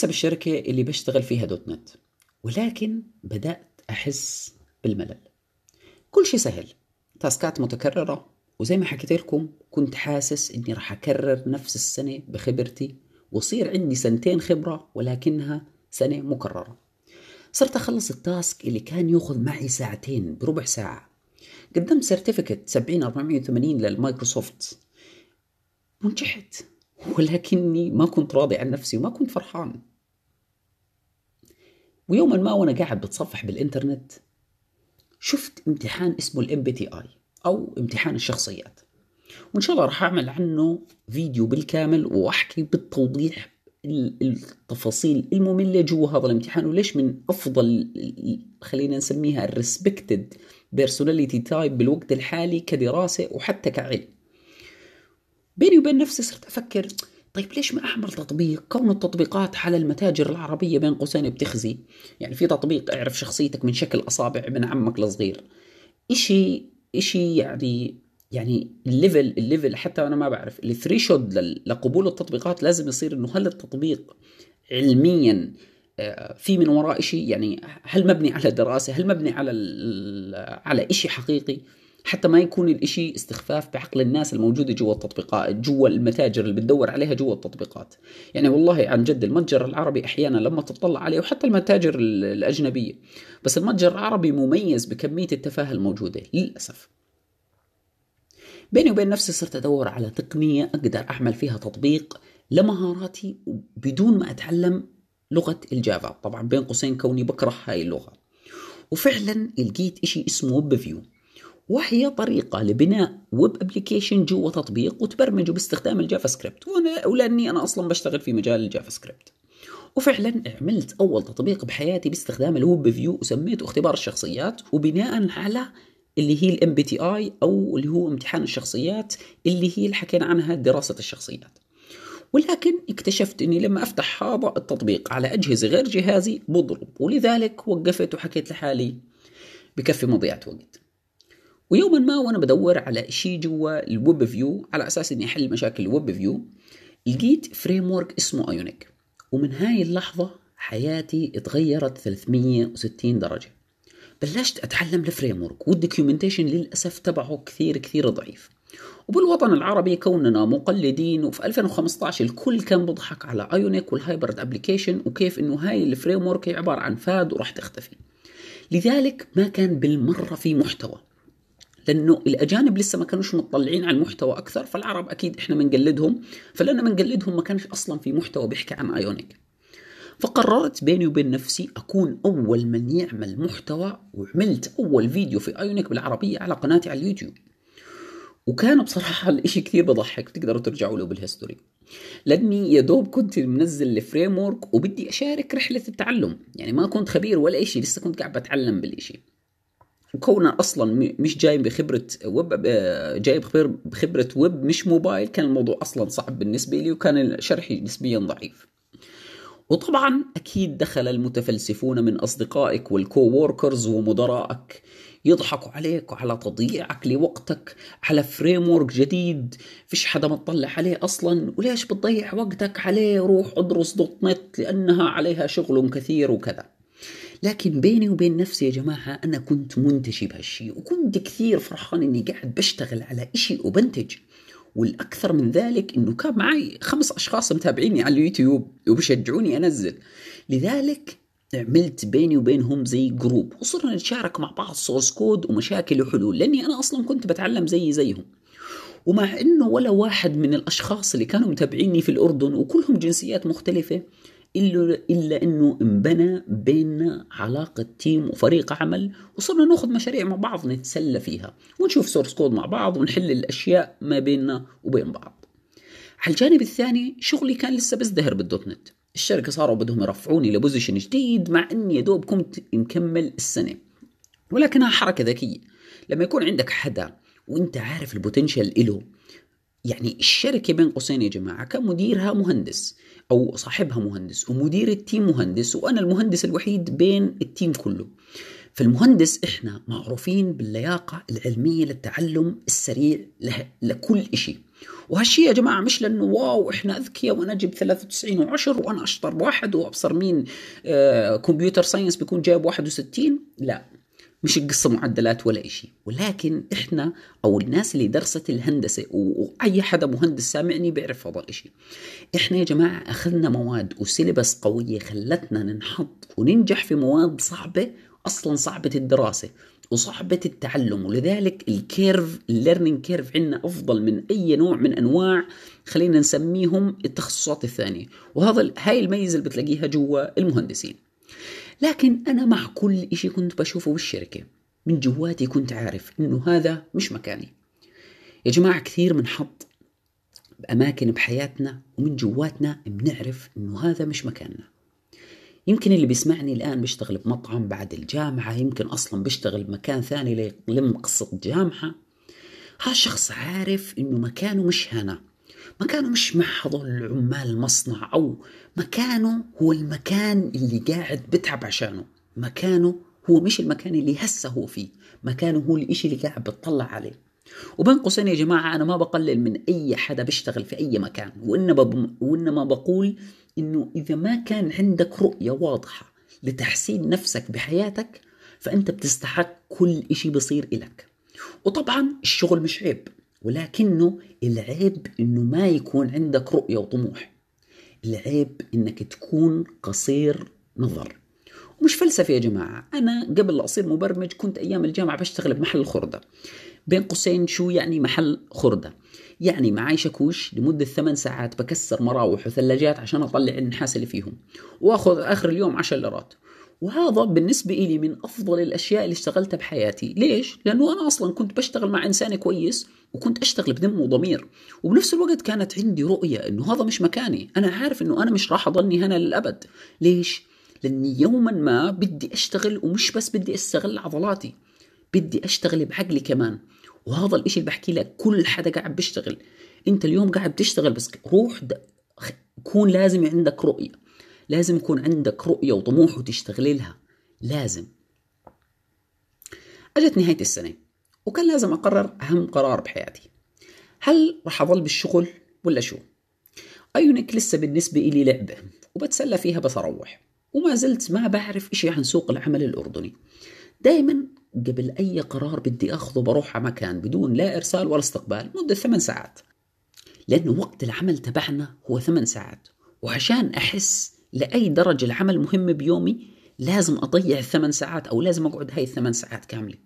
لسه بالشركة اللي بشتغل فيها .NET ولكن بدأت أحس بالملل. كل شيء سهل tasks ات متكررة وزي ما حكيت لكم كنت حاسس إني راح أكرر نفس السنة بخبرتي وصير عندي سنتين خبرة ولكنها سنة مكررة. صرت أخلص ال task اللي كان يأخذ معي ساعتين بربع ساعة. قدمت certificate 70 480 للمايكروسوفت. ونجحت ولكني ما كنت راضي عن نفسي وما كنت فرحان. ويوما ما وأنا قاعد بتصفح بالإنترنت شفت امتحان اسمه ال MBTI أو امتحان الشخصيات. وإن شاء الله راح أعمل عنه فيديو بالكامل وأحكي بالتوضيح التفاصيل المملة جوا هذا الامتحان وليش من أفضل خلينا نسميها ال respected personality type بالوقت الحالي كدراسة وحتى كعلم. بيني وبين نفسي صرت أفكر طيب ليش ما أحمل تطبيق؟ كون التطبيقات على المتاجر العربية بين قوسين بتخزي. يعني في تطبيق اعرف شخصيتك من شكل أصابع ابن عمك الصغير. إشي إشي يعني يعني ال level ال level حتى أنا ما بعرف ال threshold لقبول التطبيقات لازم يصير إنه هل التطبيق علميا آه، في من وراء شيء يعني هل مبني على دراسة؟ هل مبني على على شيء حقيقي؟ حتى ما يكون الإشي استخفاف بعقل الناس الموجودة جوا التطبيقات جوا المتاجر اللي بتدور عليها جوا التطبيقات. يعني والله عن جد المتجر العربي أحيانا لما تطلع عليه وحتى المتاجر الأجنبية بس المتجر العربي مميز بكمية التفاهة الموجودة للأسف. بيني وبين نفسي صرت أدور على تقنية أقدر أعمل فيها تطبيق لمهاراتي بدون ما أتعلم لغة الجافا. طبعا بين قوسين كوني بكره هاي اللغة. وفعلا لقيت إشي اسمه web view وهي طريقة لبناء web application جوا تطبيق وتبرمجه باستخدام ال JavaScript. وأنا ولاني أنا أصلا بشتغل في مجال ال JavaScript. وفعلا عملت أول تطبيق بحياتي باستخدام ال web view وسميته اختبار الشخصيات وبناء على اللي هي ال MBTI أو اللي هو امتحان الشخصيات اللي هي اللي حكينا عنها دراسة الشخصيات. ولكن اكتشفت إني لما أفتح هذا التطبيق على أجهزة غير جهازي بضرب. ولذلك وقفت وحكيت لحالي بكفي مضيعة وقت. ويوما ما وأنا بدور على شيء جوا ال web view على أساس إني أحل مشاكل ال web view لقيت framework اسمه Ionic ومن هاي اللحظة حياتي اتغيرت 360 درجة. بلشت أتعلم ال framework وال documentation للأسف تبعه كثير كثير ضعيف. وبالوطن العربي كوننا مقلدين وفي 2015 الكل كان بيضحك على Ionic وال hybrid application وكيف إنه هاي ال framework عبارة عن fad وراح تختفي. لذلك ما كان بالمرة في محتوى. لأنه الاجانب لسه ما كانوش مطلعين على المحتوى أكثر فالعرب أكيد إحنا بنقلدهم فلما بنقلدهم ما كانش أصلا في محتوى بيحكي عن Ionic فقررت بيني وبين نفسي أكون أول من يعمل محتوى وعملت أول فيديو في Ionic بالعربية على قناتي على اليوتيوب. وكان بصراحة الإشي كثير بضحك تقدروا ترجعوا له بال history لأني يا دوب كنت منزل ال frame وبدي أشارك رحلة التعلم. يعني ما كنت خبير ولا إشي لسه كنت قاعد بتعلم بالإشي. وكونه أصلا مش جاي بخبرة ويب جاي بخبرة ويب مش موبايل كان الموضوع أصلا صعب بالنسبة لي وكان شرحي نسبيا ضعيف. وطبعا أكيد دخل المتفلسفون من أصدقائك وال co-workers ومدرائك يضحكوا عليك وعلى تضييعك لوقتك على framework جديد. فيش حدا مطلع عليه أصلا. وليش بتضيع وقتك عليه؟ روح ادرس .NET لأنها عليها شغل كثير وكذا. لكن بيني وبين نفسي يا جماعة أنا كنت منتشي بهالشيء وكنت كثير فرحان إني قاعد بشتغل على إشي وبنتج. والأكثر من ذلك إنه كان معي خمس أشخاص متابعيني على اليوتيوب وبشجعوني أنزل. لذلك عملت بيني وبينهم زي group وصرنا نتشارك مع بعض source code ومشاكل وحلول لأني أنا أصلا كنت بتعلم زي زيهم. ومع إنه ولا واحد من الأشخاص اللي كانوا متابعيني في الأردن وكلهم جنسيات مختلفة الا إلا إنه انبنى بيننا علاقة team وفريق عمل وصرنا نأخذ مشاريع مع بعض نتسلى فيها ونشوف source code مع بعض ونحل الأشياء ما بيننا وبين بعض. على الجانب الثاني شغلي كان لسه بزدهر بال .NET. الشركة صاروا بدهم يرفعوني ل position جديد مع إني يا دوب كنت مكمل السنة. ولكنها حركة ذكية. لما يكون عندك حدا وإنت عارف ال potential إله يعني الشركة بين قوسين يا جماعة كان مديرها مهندس أو صاحبها مهندس ومدير ال team مهندس وأنا المهندس الوحيد بين ال team كله. فالمهندس إحنا معروفين باللياقة العلمية للتعلم السريع لكل شيء وهالشيء يا جماعة مش لأنه wow إحنا أذكياء وأنا أجيب 93 و10 وأنا أشطر واحد وأبصر مين آه computer science بيكون جايب 61 لا. مش القصة معدلات ولا إشي. ولكن إحنا أو الناس اللي درست الهندسة وأي حدا مهندس سامعني بيعرف هذا الإشي إحنا يا جماعة أخذنا مواد و syllabus قوية خلتنا ننحط وننجح في مواد صعبة أصلا صعبة الدراسة وصعبة التعلم. ولذلك ال curve ال learning curve عندنا أفضل من أي نوع من أنواع خلينا نسميهم التخصصات الثانية. وهذا هاي الميزة اللي بتلاقيها جوا المهندسين. لكن أنا مع كل إشي كنت بشوفه بالشركة. من جواتي كنت عارف إنه هذا مش مكاني. يا جماعة كثير بنحط بأماكن بحياتنا ومن جواتنا بنعرف إنه هذا مش مكاننا. يمكن اللي بيسمعني الآن بيشتغل بمطعم بعد الجامعة يمكن أصلا بيشتغل بمكان ثاني ليلم قصة جامعة. هذا الشخص عارف إنه مكانه مش هنا. مكانه مش مع هذول عمال المصنع أو مكانه هو المكان اللي قاعد بتعب عشانه. مكانه هو مش المكان اللي هسه هو فيه. مكانه هو الإشي اللي قاعد بتطلع عليه. وبين قوسين يا جماعة أنا ما بقلل من أي حدا بيشتغل في أي مكان. وإنما, وإنما بقول إنه إذا ما كان عندك رؤية واضحة لتحسين نفسك بحياتك فأنت بتستحق كل إشي بصير إلك. وطبعا الشغل مش عيب. ولكنه العيب إنه ما يكون عندك رؤية وطموح. العيب إنك تكون قصير نظر. ومش فلسفة يا جماعة. أنا قبل لا أصير مبرمج كنت أيام الجامعة بشتغل بمحل الخردة بين قوسين شو يعني محل خردة؟ يعني معي شاكوش لمدة ثمان ساعات بكسر مراوح وثلاجات عشان أطلع النحاس اللي فيهم. وأخذ آخر اليوم عشر ليرات. وهذا بالنسبة إلي من أفضل الأشياء اللي اشتغلتها بحياتي. ليش؟ لأنه أنا أصلا كنت بشتغل مع إنسان كويس وكنت أشتغل بدم وضمير. وبنفس الوقت كانت عندي رؤية أنه هذا مش مكاني. أنا عارف أنه أنا مش راح أضلني هنا للأبد. ليش؟ لأني يوما ما بدي أشتغل ومش بس بدي أستغل عضلاتي بدي أشتغل بعقلي كمان. وهذا الإشي اللي بحكي لك كل حدا قاعد بيشتغل. أنت اليوم قاعد بتشتغل بس روح كون لازم عندك رؤية. لازم يكون عندك رؤية وطموح وتشتغل لها لازم. أجت نهاية السنة وكان لازم أقرر أهم قرار بحياتي. هل راح اضل بالشغل ولا شو؟ آيونيك لسه بالنسبة إلي لعبة وبتسلى فيها بس أروح وما زلت ما بعرف اشي عن سوق العمل الأردني. دائما قبل أي قرار بدي أخذه بروح على مكان بدون لا إرسال ولا استقبال مدة ثمان ساعات. لأنه وقت العمل تبعنا هو ثمان ساعات وعشان أحس لأي درجة العمل مهم بيومي لازم أضيع الثمان ساعات أو لازم أقعد هاي الثمان ساعات كاملة.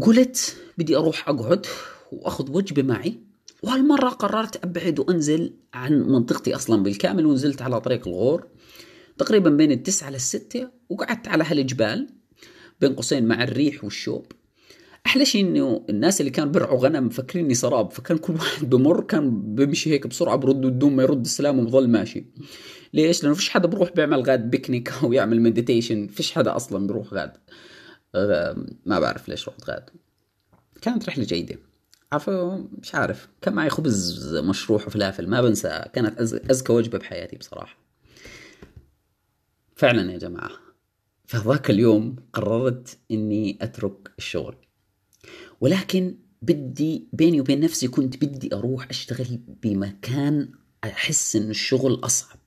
قلت بدي أروح أقعد وأخذ وجبة معي وهالمرة قررت أبعد وأنزل عن منطقتي أصلا بالكامل ونزلت على طريق الغور. تقريبا بين التسعة للستة وقعدت على هالجبال بين قوسين مع الريح والشوب. أحلى شيء إنه الناس اللي كانوا بيرعوا غنم مفكريني سراب فكان كل واحد بمر كان بيمشي هيك بسرعة برد بدون ما يرد السلام وبضل ماشي. ليش؟ لأنه فيش حدا بروح بيعمل غاد بيكنيك أو يعمل meditation فيش حدا أصلا بيروح غاد. ما بعرف ليش رحت غاد. كانت رحلة جيدة. عارفه مش عارف. كان معي خبز مشروح وفلافل ما بنسى. كانت أزكى وجبة بحياتي بصراحة. فعلا يا جماعة. فذاك اليوم قررت إني أترك الشغل. ولكن بدي بيني وبين نفسي كنت بدي أروح أشتغل بمكان أحس إن الشغل أصعب.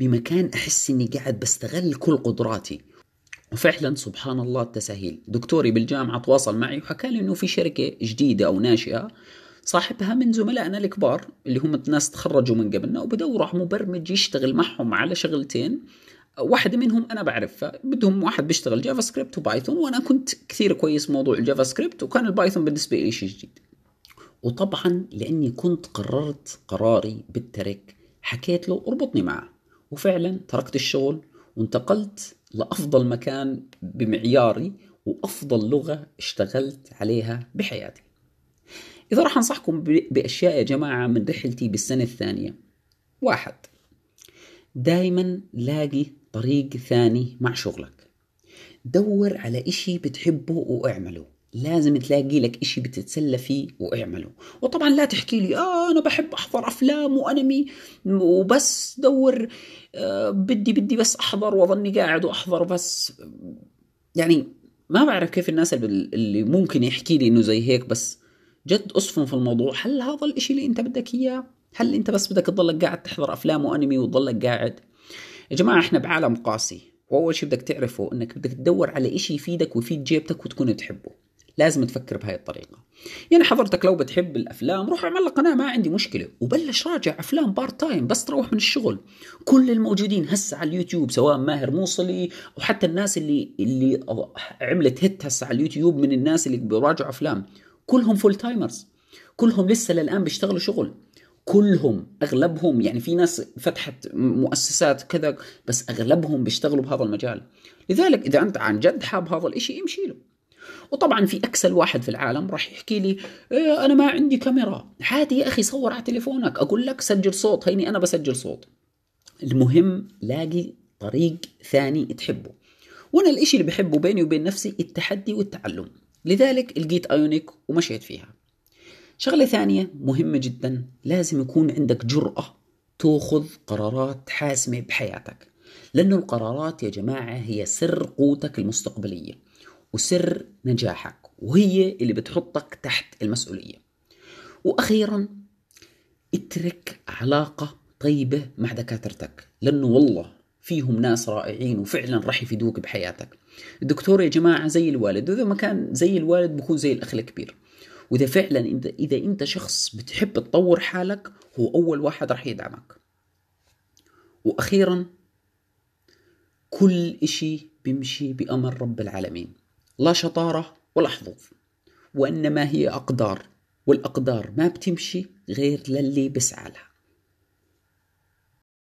بمكان أحس إني قاعد بستغل كل قدراتي. وفعلا سبحان الله التساهيل دكتوري بالجامعة تواصل معي وحكى لي إنه في شركة جديدة أو ناشئة صاحبها من زملائنا الكبار اللي هم الناس تخرجوا من قبلنا وبدوروا مبرمج يشتغل معهم على شغلتين. واحدة منهم أنا بعرفها بدهم واحد بيشتغل JavaScript و Python وأنا كنت كثير كويس موضوع ال JavaScript وكان ال Python بالنسبة لي شيء جديد. وطبعا لأني كنت قررت قراري بالترك حكيت له اربطني معه. وفعلا تركت الشغل وانتقلت لأفضل مكان بمعياري وأفضل لغة اشتغلت عليها بحياتي. إذا راح أنصحكم بأشياء يا جماعة من رحلتي بالسنة الثانية. واحد دايما لاقي طريق ثاني مع شغلك. دور على إشي بتحبه وأعمله. لازم تلاقي لك إشي بتتسلى فيه واعمله. وطبعا لا تحكي لي آه أنا بحب أحضر أفلام وأنمي وبس دور آه بدي بدي بس أحضر وأظني قاعد وأحضر بس. يعني ما بعرف كيف الناس اللي ممكن يحكي لي إنه زي هيك بس جد أصفن في الموضوع. هل هذا الإشي اللي أنت بدك إياه؟ هل أنت بس بدك تضلك قاعد تحضر أفلام وأنمي وتضلك قاعد؟ يا جماعة إحنا بعالم قاسي وأول شيء بدك تعرفه إنك بدك تدور على إشي يفيدك ويفيد جيبتك وتكون بتحبه لازم تفكر بهاي الطريقة. يعني حضرتك لو بتحب الأفلام روح اعمل لك قناة ما عندي مشكلة وبلش راجع أفلام part time بس تروح من الشغل. كل الموجودين هسه على اليوتيوب سواء ماهر موصلي أو حتى الناس اللي اللي عملت hit هسه على اليوتيوب من الناس اللي بيراجعوا أفلام. كلهم full timers كلهم لسه للآن بيشتغلوا شغل. كلهم أغلبهم يعني في ناس فتحت مؤسسات كذا بس أغلبهم بيشتغلوا بهذا المجال. لذلك إذا أنت عن جد حاب هذا الإشي امشي له. وطبعا في أكسل واحد في العالم راح يحكي لي إيه أنا ما عندي كاميرا. عادي يا أخي صور على تليفونك. أقول لك سجل صوت. هيني أنا بسجل صوت. المهم لاقي طريق ثاني تحبه. وأنا الإشي اللي بحبه بيني وبين نفسي التحدي والتعلم. لذلك لقيت آيونيك ومشيت فيها. شغلة ثانية مهمة جدا. لازم يكون عندك جرأة تأخذ قرارات حاسمة بحياتك. لأنه القرارات يا جماعة هي سر قوتك المستقبلية. وسر نجاحك وهي اللي بتحطك تحت المسؤولية. وأخيرا اترك علاقة طيبة مع دكاترتك لأنه والله فيهم ناس رائعين وفعلا راح يفيدوك بحياتك. الدكتور يا جماعة زي الوالد. وإذا ما كان زي الوالد بكون زي الأخ الكبير. وإذا فعلا انت إذا إنت شخص بتحب تطور حالك هو أول واحد راح يدعمك. وأخيرا كل إشي بيمشي بأمر رب العالمين. لا شطارة ولا حظوظ وإنما هي أقدار والأقدار ما بتمشي غير للي بسعى لها.